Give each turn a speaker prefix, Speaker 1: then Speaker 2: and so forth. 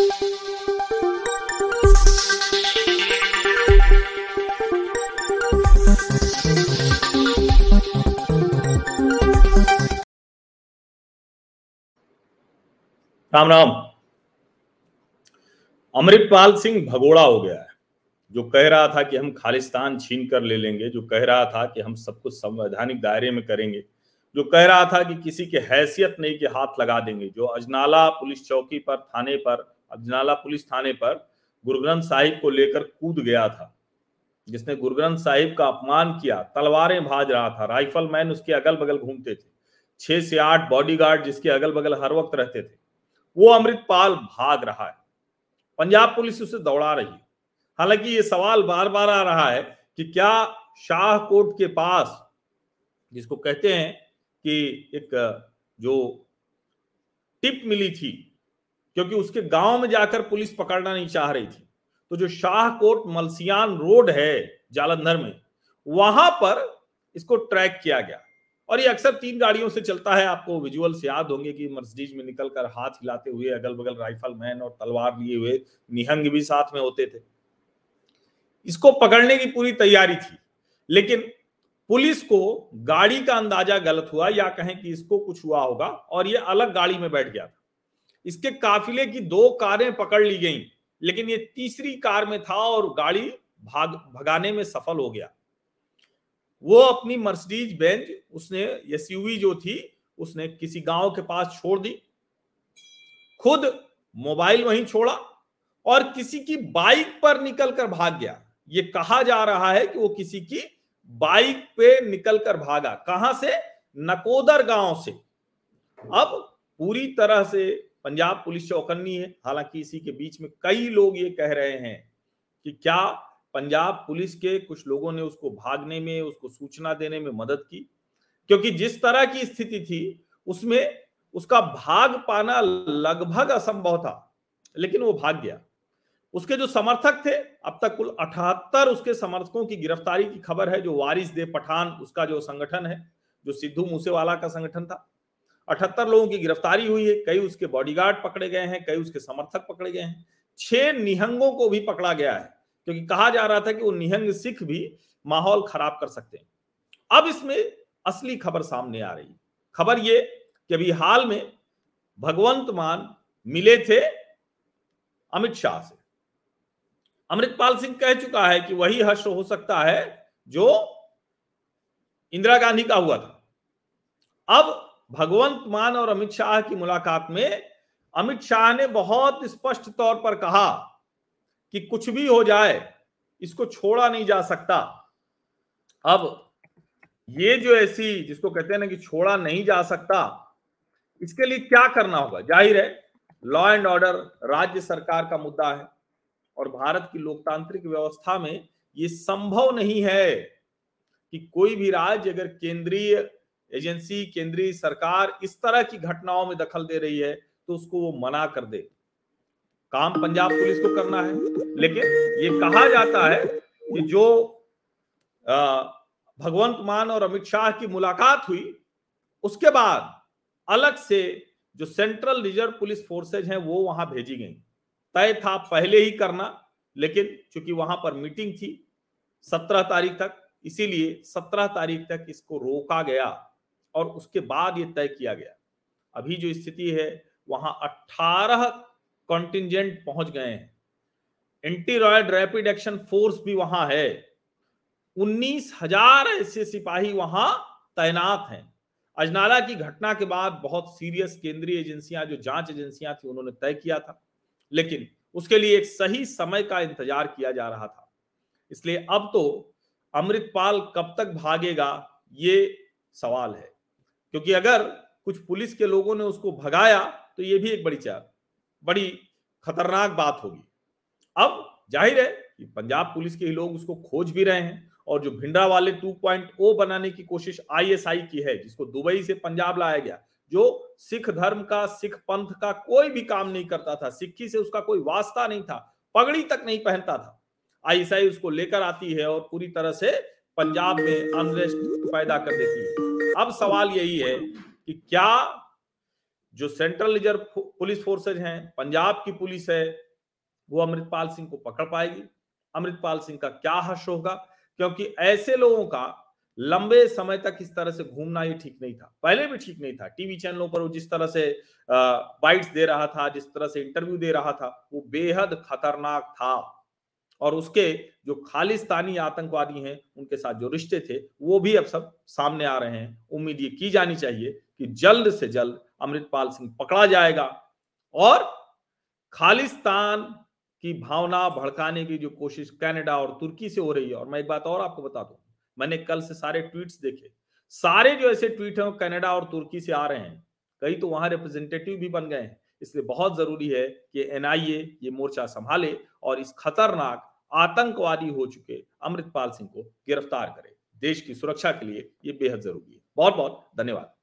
Speaker 1: राम राम। अमृतपाल सिंह भगोड़ा हो गया है, जो कह रहा था कि हम खालिस्तान छीन कर ले लेंगे, जो कह रहा था कि हम सब कुछ संवैधानिक दायरे में करेंगे, जो कह रहा था कि किसी के हैसियत नहीं के हाथ लगा देंगे, जो अजनाला पुलिस चौकी पर, थाने पर अजनाला पुलिस थाने पर गुरु ग्रंथ साहिब को लेकर कूद गया था, जिसने गुरु ग्रंथ साहिब का अपमान किया। तलवारें भाज रहा था। राइफल मैन उसके अगल बगल घूमते थे। छह से आठ बॉडीगार्ड जिसके अगल बगल हर वक्त रहते थे। वो अमृतपाल भाग रहा है। पंजाब पुलिस उसे दौड़ा रही है। हालाँकि ये सवाल बार बार आ रहा है कि क्या शाहकोट के पास, जिसको कहते हैं कि एक, जो टिप मिली थी क्योंकि उसके गाँव में जाकर पुलिस पकड़ना नहीं चाह रही थी। तो जो शाहकोट मलसियान रोड है जालंधर में, वहाँ पर इसको ट्रैक किया गया। और ये अक्सर तीन गाड़ियों से चलता है। आपको विजुअल्स याद होंगे कि मर्सिडीज में निकलकर हाथ हिलाते हुए अगल बगल राइफल मैन और तलवार लिए हुए निहंग भी साथ में होते थे। इसको पकड़ने की पूरी तैयारी थी, लेकिन पुलिस को गाड़ी का अंदाज़ा गलत हुआ या कहें कि इसको कुछ हुआ होगा और ये अलग गाड़ी में बैठ गया था। इसके काफिले की दो कारें पकड़ ली गई, लेकिन ये तीसरी कार में था और गाड़ी भाग, भगाने में सफल हो गया। वो अपनी मर्सिडीज बेंज, उसने एसयूवी जो थी, उसने किसी गाँव के पास छोड़ दी। खुद मोबाइल वहीं छोड़ा और किसी की बाइक पर निकलकर भाग गया। ये कहा जा रहा है कि वो किसी की बाइक पे निकलकर भागा। कहाँ से? नकोदर गाँव से। अब पूरी तरह से पंजाब पुलिस चौकन्नी है। हालाँकि इसी के बीच में कई लोग ये कह रहे हैं कि क्या पंजाब पुलिस के कुछ लोगों ने उसको भागने में, उसको सूचना देने में मदद की? क्योंकि जिस तरह की स्थिति थी, उसमें उसका भाग पाना लगभग असंभव था, लेकिन वो भाग गया। उसके जो समर्थक थे, अब तक कुल अठहत्तर उसके समर्थकों की गिरफ्तारी की खबर है, जो वारिस दे पठान, उसका जो संगठन है, जो सिद्धू मूसेवाला का संगठन था। अठहत्तर लोगों की गिरफ्तारी हुई है, कई उसके बॉडीगार्ड पकड़े गए हैं, कई उसके समर्थक पकड़े गए हैं। छह निहंगों को भी पकड़ा गया है, क्योंकि कहा जा रहा था कि वो निहंग सिख भी माहौल खराब कर सकते हैं। अब इसमें असली खबर सामने आ रही है। खबर ये कि अभी हाल में भगवंत मान मिले थे अमित शाह से। अमृतपाल सिंह कह चुका है कि वही हर्ष हो सकता है जो इंदिरा गांधी का हुआ था। अब भगवंत मान और अमित शाह की मुलाकात में अमित शाह ने बहुत स्पष्ट तौर पर कहा कि कुछ भी हो जाए, इसको छोड़ा नहीं जा सकता। अब ये जो ऐसी, जिसको कहते हैं ना कि छोड़ा नहीं जा सकता, इसके लिए क्या करना होगा? ज़ाहिर है लॉ एंड ऑर्डर राज्य सरकार का मुद्दा है और भारत की लोकतांत्रिक व्यवस्था में ये संभव नहीं है कि कोई भी राज्य अगर केंद्रीय एजेंसी, केंद्रीय सरकार इस तरह की घटनाओं में दखल दे रही है तो उसको वो मना कर दे। काम पंजाब पुलिस को करना है, लेकिन ये कहा जाता है कि जो भगवंत मान और अमित शाह की मुलाकात हुई, उसके बाद अलग से जो सेंट्रल रिज़र्व पुलिस फोर्सेज हैं, वो वहाँ भेजी गई। तय था पहले ही करना, लेकिन चूँकि वहाँ पर मीटिंग थी, सत्रह तारीख तक, इसीलिए सत्रह तारीख तक इसको रोका गया। और उसके बाद ये तय किया गया। अभी जो स्थिति है, वहाँ अठारह कॉन्टिजेंट पहुँच गए हैं। Anti riot rapid action force भी वहाँ है। उन्नीस हज़ार ऐसे सिपाही वहाँ तैनात हैं। अजनाला की घटना के बाद बहुत सीरियस केंद्रीय एजेंसियाँ, जो जाँच एजेंसियाँ थी, उन्होंने तय किया था। लेकिन उसके लिए एक सही समय का इंतज़ार किया जा रहा था। इसलिए अब तो अमृतपाल कब तक भागेगा, ये सवाल है। क्योंकि अगर कुछ पुलिस के लोगों ने उसको भगाया तो ये भी एक बड़ी चार बड़ी खतरनाक बात होगी। अब ज़ाहिर है कि पंजाब पुलिस के ही लोग उसको खोज भी रहे हैं और जो भिंडरा वाले 2.0 बनाने की कोशिश आईएसआई की है, जिसको दुबई से पंजाब लाया गया, जो सिख धर्म का, सिख पंथ का कोई भी काम नहीं करता था सिक्खी से उसका कोई वास्ता नहीं था, पगड़ी तक नहीं पहनता था। आईएसआई उसको लेकर आती है और पूरी तरह से पंजाब में अनरेस्ट पैदा कर देती है। अब सवाल यही है कि क्या जो सेंट्रल रिज़र्व पुलिस फोर्सेज हैं, पंजाब की पुलिस है, वो अमृतपाल सिंह को पकड़ पाएगी? अमृतपाल सिंह का क्या हर्ष होगा? क्योंकि ऐसे लोगों का लंबे समय तक इस तरह से घूमना ही ठीक नहीं था। पहले भी ठीक नहीं था। टीवी चैनलों पर वो जिस तरह से बाइट्स दे रहा था, जिस तरह से इंटरव्यू दे रहा था, वो बेहद खतरनाक था। और उसके जो खालिस्तानी आतंकवादी हैं, उनके साथ जो रिश्ते थे, वो भी अब सब सामने आ रहे हैं। उम्मीद ये की जानी चाहिए कि जल्द से जल्द अमृतपाल सिंह पकड़ा जाएगा और खालिस्तान की भावना भड़काने की जो कोशिश कनाडा और तुर्की से हो रही है, और मैं एक बात और आपको बता दूँ, मैंने कल से सारे ट्वीट्स देखे, सारे जो ऐसे ट्वीट हैं कनाडा और तुर्की से आ रहे हैं। कई तो वहाँ रिप्रेजेंटेटिव भी बन गए हैं। इसलिए बहुत ज़रूरी है कि एनआईए ये मोर्चा संभाले और इस खतरनाक आतंकवादी हो चुके अमृतपाल सिंह को गिरफ़्तार करे। देश की सुरक्षा के लिए ये बेहद ज़रूरी है। बहुत बहुत धन्यवाद।